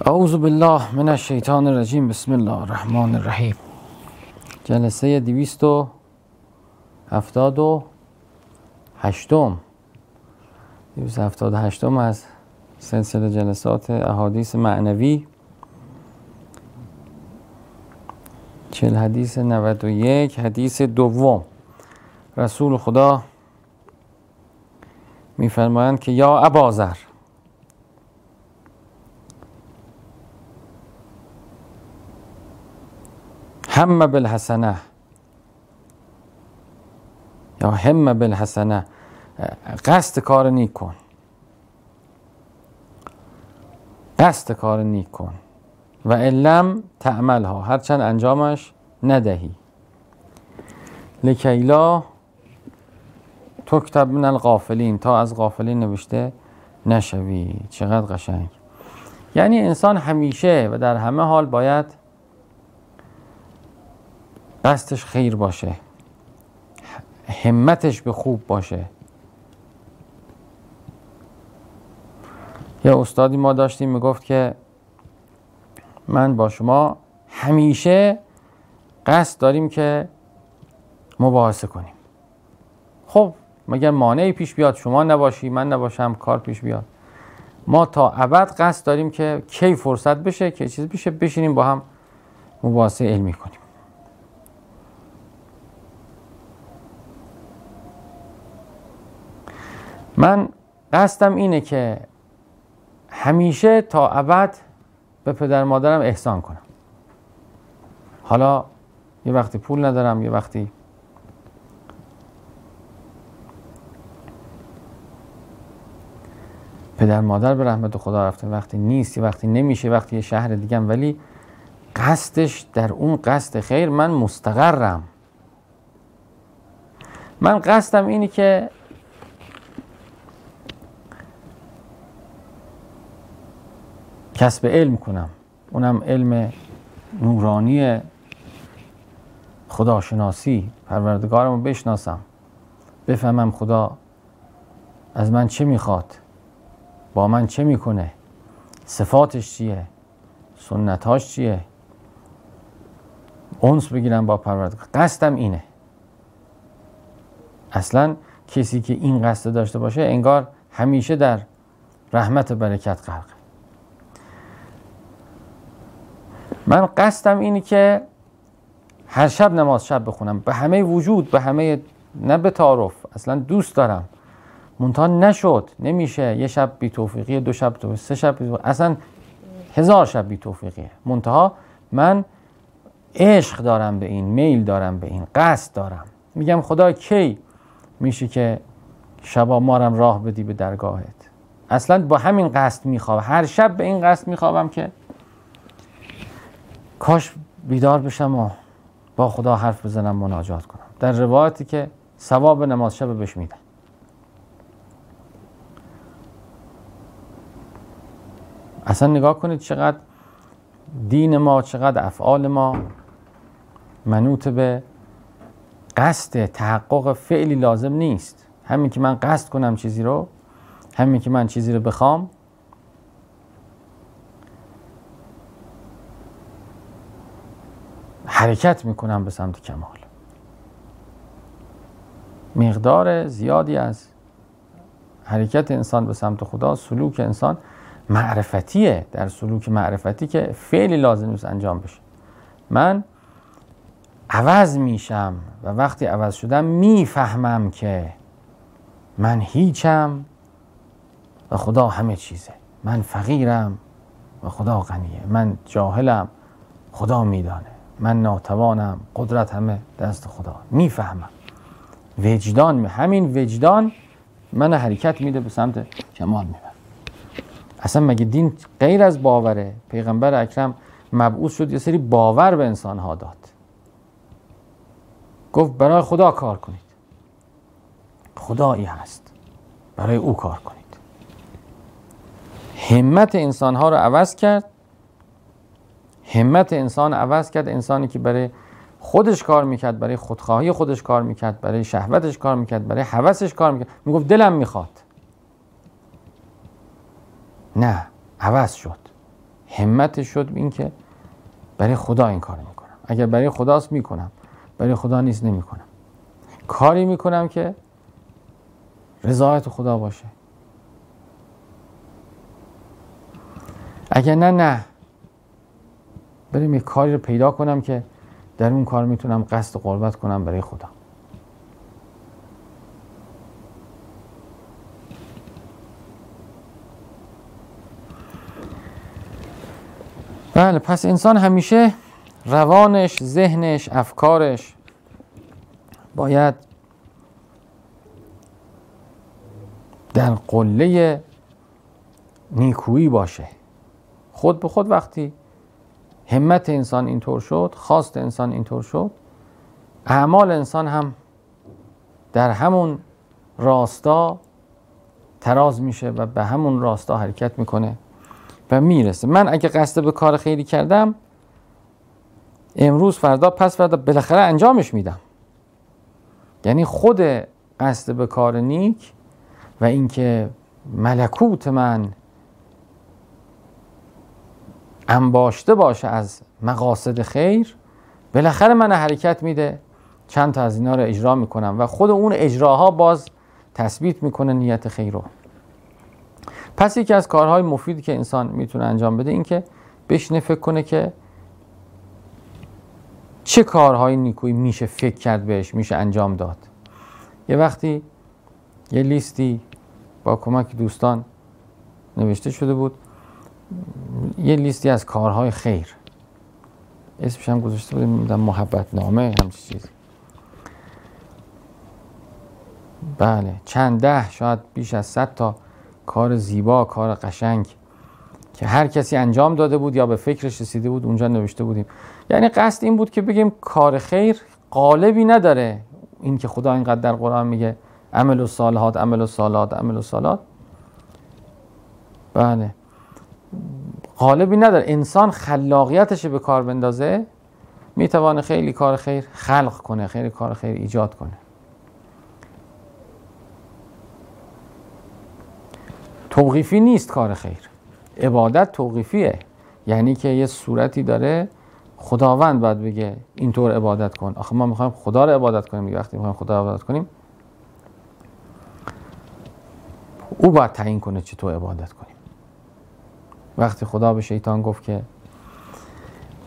اعوذ بالله من الشیطان الرجیم بسم الله الرحمن الرحیم جلسه دویست و هفتاد و هشتم دویست هفتاد و هشتم از سلسله جلسات احادیث معنوی چل حدیث 91 حدیث دوم رسول خدا میفرمایند که یا ابازر هم بالحسنه. یا هم بالحسنه. قصد کار نیک کن. قصد کار نیک کن. و علم تعملها. هرچند انجامش ندهی. لکیلا تکتب من الغافلین. تا از غافلین نوشته نشوی. چقدر قشنگ. یعنی انسان همیشه و در همه حال باید قصدش خیر باشه. همتش به خوب باشه. یه استادی ما داشتیم می‌گفت که من با شما همیشه قصد داریم که مباحثه کنیم. خب مگر مانعی پیش بیاد؟ شما نباشی من نباشم کار پیش بیاد. ما تا ابد قصد داریم که کی فرصت بشه که چیز بشه بشینیم با هم مباحثه علمی کنیم. من قصدم اینه که همیشه تا ابد به پدر مادرم احسان کنم. حالا یه وقتی پول ندارم یه وقتی پدر مادر به رحمت خدا رفته. وقتی نیست یه وقتی نمیشه وقتی یه شهر دیگه ولی قصدش در اون قصد خیر من مستقرم. من قصدم اینی که کسب علم کنم. اونم علم نورانی خداشناسی. پروردگارم رو بشناسم. بفهمم خدا از من چه می‌خواد. با من چه می‌کنه. صفاتش چیه؟ سنتاش چیه؟ اونس بگیرم با پروردگار. قصدم اینه. اصلا کسی که این قصد داشته باشه انگار همیشه در رحمت و برکت غرق من قصدم اینه که هر شب نماز شب بخونم. به همه وجود به همه نه به تعارف. اصلا دوست دارم. منتها نشد. نمیشه. یه شب بی توفیقی دو شب تو سه شب بی اصلا هزار شب بی توفیقیه. منتها من عشق دارم به این میل دارم به این قصد دارم. میگم خدا کی میشه که شبا مارم راه بدی به درگاهت؟ اصلا با همین قصد می‌خوام. هر شب به این قصد میخوابم که کاش بیدار بشم و با خدا حرف بزنم مناجات کنم. در روایتی که ثواب نماز شب بهش میدن. اصلا نگاه کنید چقدر دین ما چقدر افعال ما منوط به قصد تحقق فعلی لازم نیست. همین که من قصد کنم چیزی رو همین که من چیزی رو بخوام حرکت می‌کنم به سمت کمال. مقدار زیادی از حرکت انسان به سمت خدا سلوک انسان معرفتیه در سلوک معرفتی که فعلی لازم نیست انجام بشه. من عوض میشم و وقتی عوض شدم می‌فهمم که من هیچم و خدا همه چیزه. من فقیرم و خدا غنیه. من جاهلم خدا میدانه. من ناتوانم. قدرت همه دست خدا. می‌فهمم. وجدان همین وجدان من حرکت میده به سمت کمال میبر اصلا مگه دین غیر از باوره؟ پیغمبر اکرم مبعوث شد یه سری باور به انسان ها داد. گفت برای خدا کار کنید. خدایی هست. برای او کار کنید. همت انسان ها رو عوض کرد. همت انسان عوض کرد انسانی که برای خودش کار می‌کرد برای خودخواهی خودش کار می‌کرد برای شهوتش کار می‌کرد برای حوثش کار می‌کرد. می‌گفت دلم می‌خواد. نه عوض شد. همتش شد این که برای خدا این کار می‌کنم. اگر برای خداست می‌کنم. برای خدا نیست نمی‌کنم. کاری می‌کنم که رضایت خدا باشه. اگر نه نه. بریم یه کاری رو پیدا کنم که در اون کار می‌تونم قصد قربت کنم برای خدا بله پس انسان همیشه روانش ذهنش افکارش باید در قله نیکویی باشه. خود به خود وقتی همت انسان اینطور شد خواست انسان اینطور شد اعمال انسان هم در همون راستا تراز میشه و به همون راستا حرکت می‌کنه و می‌رسه. من اگه قصد به کار خیلی کردم امروز فردا پس فردا بالاخره انجامش میدم. یعنی خود قصد به کار نیک و اینکه ملکوت من انباشته باشه از مقاصد خیر بالاخره من حرکت میده چند تا از اینا رو اجرا می‌کنم و خود اون اجراها باز تثبیت می‌کنه نیت خیر رو. پس یکی از کارهای مفیدی که انسان می‌تونه انجام بده این که بشینه فکر کنه که چه کارهای نیکویی میشه فکر کرد بهش میشه انجام داد. یه وقتی یه لیستی با کمک دوستان نوشته شده بود یه لیستی از کارهای خیر. اسمش هم گذاشته بودیم محبت نامه همچی چیزی. بله چند ده شاید بیش از صد تا کار زیبا کار قشنگ که هر کسی انجام داده بود یا به فکرش رسیده بود اونجا نوشته بودیم. یعنی قصد این بود که بگیم کار خیر قالبی نداره. این که خدا اینقدر در قرآن میگه عمل و صالحات عمل و صالحات عمل و صالحات. بله. قالبی نداره. انسان خلاقیتش به کار بندازه می‌توانه خیلی کار خیر خلق کنه خیلی کار خیر ایجاد کنه. توقیفی نیست کار خیر. عبادت توقیفیه. یعنی که یه صورتی داره خداوند باید بگه اینطور عبادت کن. آخه ما می‌خوایم خدا رو عبادت کنیم. دیگه وقتی می‌خوایم خدا رو عبادت کنیم او باید تعیین کنه چطور عبادت کنیم. وقتی خدا به شیطان گفت که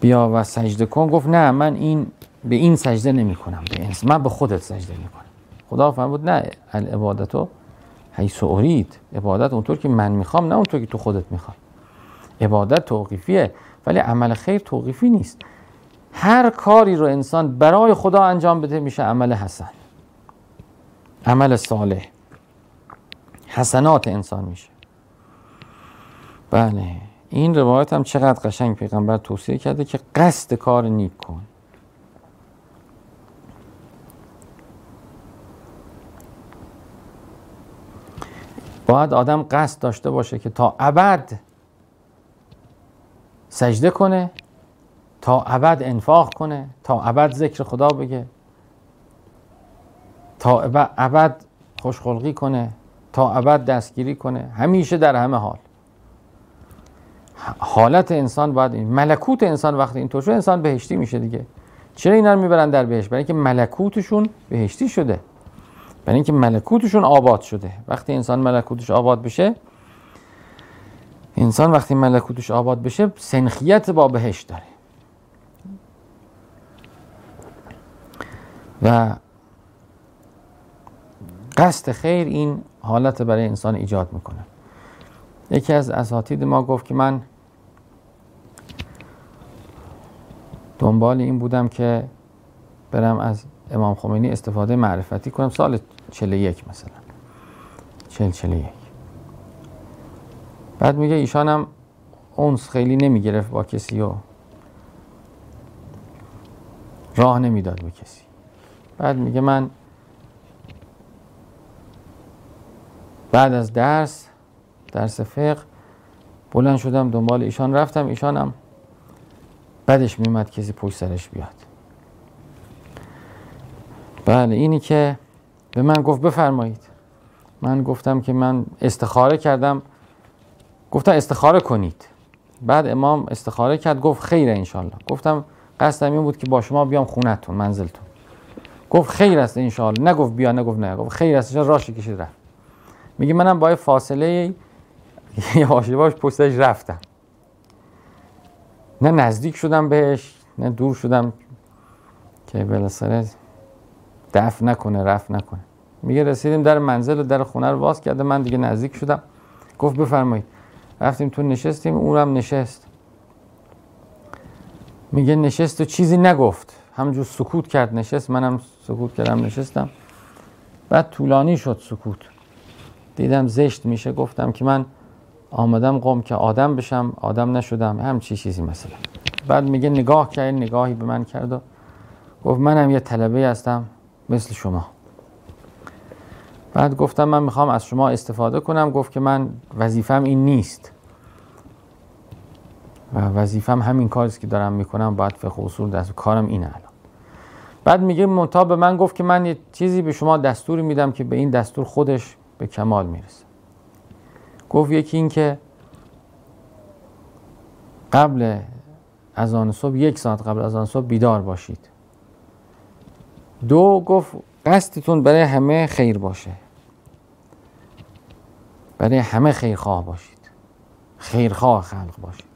بیا و سجده کن گفت نه من این به این سجده نمی کنم به من به خودت سجده می کنم خدا فرمود نه العبادتو حیث ارید. عبادت اونطور که من می‌خوام نه اونطور که تو خودت می‌خوای. عبادت توقیفیه ولی عمل خیر توقیفی نیست. هر کاری رو انسان برای خدا انجام بده میشه عمل حسن. عمل صالح. حسنات انسان میشه. بله. این روایت هم چقدر قشنگ پیغمبر توصیه کرده که قصد کار نیک کن. باید آدم قصد داشته باشه که تا ابد سجده کنه تا ابد انفاق کنه تا ابد ذکر خدا بگه تا ابد خوشخلقی کنه تا ابد دستگیری کنه. همیشه در همه حال. حالت انسان باید این ملکوت انسان وقتی اینطور شد انسان بهشتی میشه دیگه. چرا اینا رو می‌برن در بهشت؟ برای اینکه ملکوتشون بهشتی شده. برای اینکه ملکوتشون آباد شده. وقتی انسان ملکوتش آباد بشه انسان وقتی ملکوتش آباد بشه سنخیت با بهشت داره. و قصد خیر این حالت برای انسان ایجاد می‌کنه. یکی از اساتید ما گفت که من دنبال این بودم که برم از امام خمینی استفاده معرفتی کنم. سال 41 مثلا. 40 41 بعد میگه ایشانم اونس خیلی نمی‌گرفت با کسی و راه نمی‌داد به کسی. بعد میگه من بعد از درس درس فقه بلند شدم دنبال ایشان رفتم. ایشانم بعدش میمد کسی پشت سرش بیاد. بله اینی که به من گفت بفرمایید. من گفتم که من استخاره کردم. گفتم استخاره کنید. بعد امام استخاره کرد گفت خیر انشالله گفتم قصدم این بود که با شما بیام خونتون منزلتون. گفت خیر است انشالله نگفت بیا نگفت نه. گفت خیر است. راش کشید رفت. میگه منم با فاصله یواش یواش پشتش رفتم. نه نزدیک شدم بهش نه دور شدم که بالاخره دفع نکنه رفت نکنه. میگه رسیدیم در منزل و در خونه رو باز کرده من دیگه نزدیک شدم. گفت بفرمایید. رفتیم تو نشستیم اونم نشست. میگه نشست و چیزی نگفت. همجور سکوت کرد نشست منم سکوت کردم نشستم. بعد طولانی شد سکوت. دیدم زشت میشه گفتم که من آمدم قوم که آدم بشم آدم نشدم هم چی چیزی مثلا. بعد میگه نگاه کرد نگاهی به من کرد و گفت منم یه طلبه هستم مثل شما. بعد گفتم من می‌خوام از شما استفاده کنم گفت که من وظیفم این نیست. و وظیفم همین کاری که دارم می‌کنم باید فقه اصول دست کارم اینه الان. بعد میگه منتها به من گفت که من یه چیزی به شما دستوری میدم که به این دستور خودش به کمال می‌رسه. گفت یکی این که قبل از آن صبح یک ساعت قبل از آن صبح بیدار باشید. دو گفت قصدتون برای همه خیر باشه. برای همه خیرخواه باشید. خیرخواه خلق باشید.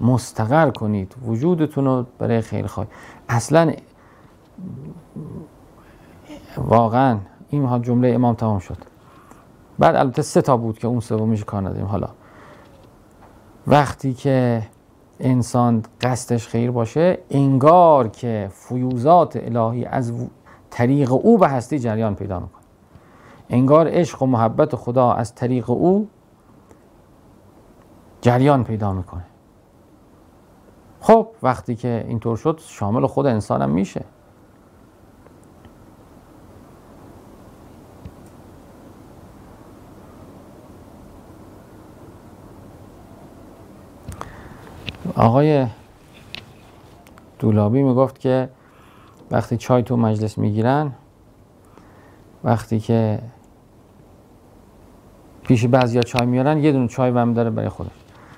مستقر کنید. وجودتون رو برای خیرخواه اصلا واقعا این جمله امام تمام شد. بعد البته سه تا بود که اون سومیش کار نداریم. حالا وقتی که انسان قصدش خیر باشه انگار که فیوزات الهی از طریق او به هستی جریان پیدا می‌کنه. انگار عشق و محبت خدا از طریق او جریان پیدا می‌کنه. خب وقتی که اینطور شد شامل خود انسانم میشه. آقای دولابی می‌گفت که وقتی چای تو مجلس می‌گیرن وقتی که پیش بعضیا چای میارن یه دونه چای وم داره برای خودش.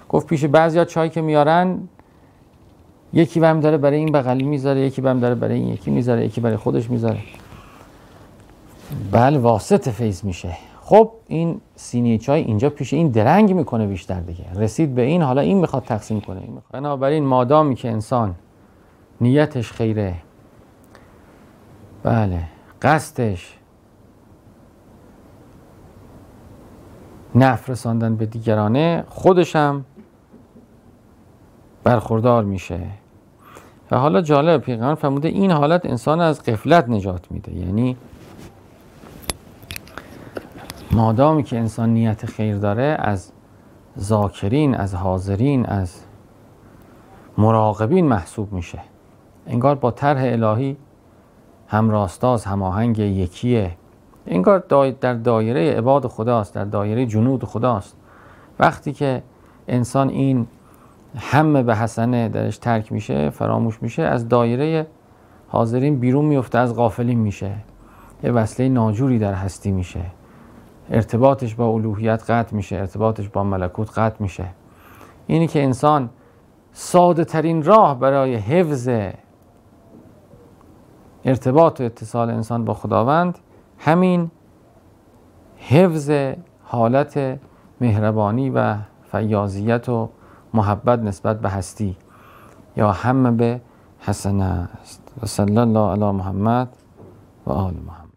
گفت پیش بعضیا چای که میارن یکی وم داره برای این بغلی می‌ذاره یکی وم داره برای این یکی می‌ذاره یکی برای خودش می‌ذاره. بله واسط فیض میشه. خب این سینی چای اینجا پیش این درنگ می‌کنه بیشتر دیگه. رسید به این حالا این می‌خواد تقسیم کنه این می‌خواد. بنابراین مادامی که انسان نیتش خیره. بله. قصدش نفر رساندن به دیگرانه خودشم برخوردار میشه. و حالا جالب پیغمبر فرموده این حالت انسان از قفلت نجات میده. یعنی مادامی که انسان نیت خیر داره از ذاکرین از حاضرین از مراقبین محسوب میشه. انگار با طرح الهی هم راستاز هماهنگ یکیه. انگار در دایره عباد خداست در دایره جنود خداست. وقتی که انسان این همه به حسنه درش ترک میشه فراموش میشه از دایره حاضرین بیرون میفته از غافلین میشه. یه وصله ناجوری در هستی میشه. ارتباطش با الوهیت قطع میشه ارتباطش با ملکوت قطع میشه. اینی که انسان ساده ترین راه برای حفظ ارتباط و اتصال انسان با خداوند همین حفظ حالت مهربانی و فیاضیت و محبت نسبت به هستی. یا همه به حسنه است. و صلی الله علی محمد و آل محمد.